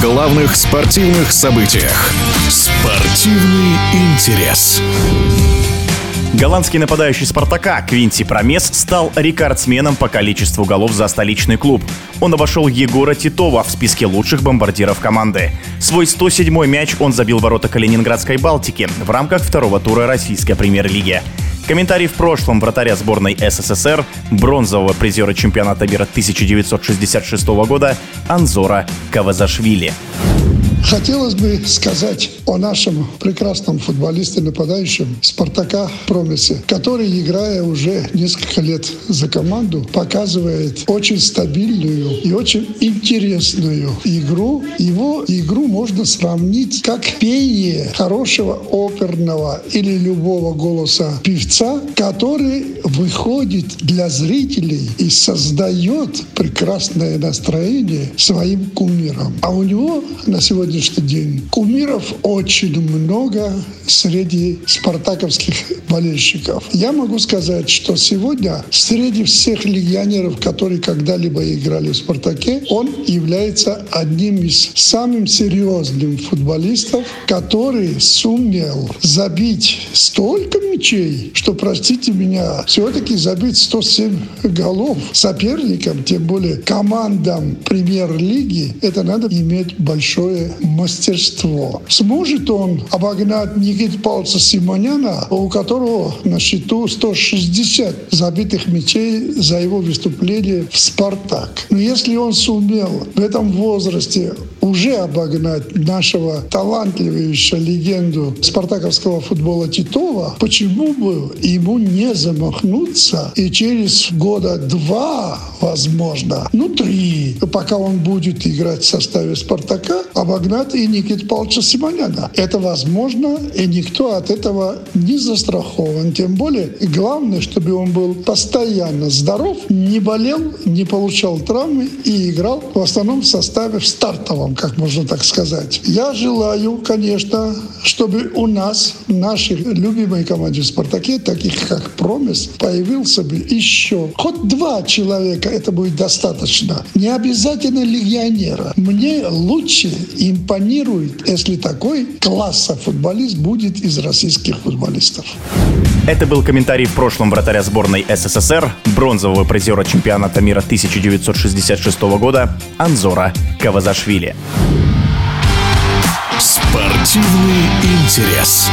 Главных спортивных событиях. Спортивный интерес. Голландский нападающий «Спартака» Квинти Промес стал рекордсменом по количеству голов за столичный клуб. Он обошел Егора Титова в списке лучших бомбардиров команды. Свой 107-й мяч он забил ворота Калининградской «Балтики» в рамках второго тура российской премьер-лиги. Комментарий в прошлом вратаря сборной СССР, бронзового призера чемпионата мира 1966 года Анзора Кавазашвили. Хотелось бы сказать о нашем прекрасном футболисте, нападающем Спартака Промесе, который, играя уже несколько лет за команду, показывает очень стабильную и очень интересную игру. Его игру можно сравнить как пение хорошего оперного или любого голоса певца, который выходит для зрителей и создает прекрасное настроение своим кумиром. А у него на сегодня сегодняшний день. Кумиров очень много среди спартаковских болельщиков. Я могу сказать, что сегодня среди всех легионеров, которые когда-либо играли в «Спартаке», он является одним из самых серьезных футболистов, который сумел забить столько мячей, что, простите меня, все-таки забить 107 голов соперникам, тем более командам премьер-лиги, это надо иметь большое мастерство. Сможет он обогнать Никита Павловича Симоняна, у которого на счету 160 забитых мячей за его выступление в «Спартак». Но если он сумел в этом возрасте уже обогнать нашего талантливейшего легенду спартаковского футбола Титова, почему бы ему не замахнуться и через года два, возможно, ну три, пока он будет играть в составе Спартака, обогнать и Никита Павловича Симоняна. Это возможно, и никто от этого не застрахован. Тем более, главное, чтобы он был постоянно здоров, не болел, не получал травмы и играл в основном в составе в стартовом как можно так сказать. Я желаю, конечно, чтобы у нас, в нашей любимой команде «Спартаке», таких как «Промес», появился бы еще хоть два человека, это будет достаточно. Не обязательно легионера. Мне лучше импонирует, если такой класса футболист будет из российских футболистов. Это был комментарий в прошлом вратаря сборной СССР, бронзового призера чемпионата мира 1966 года Анзора Кавазашвили. Спортивный интерес.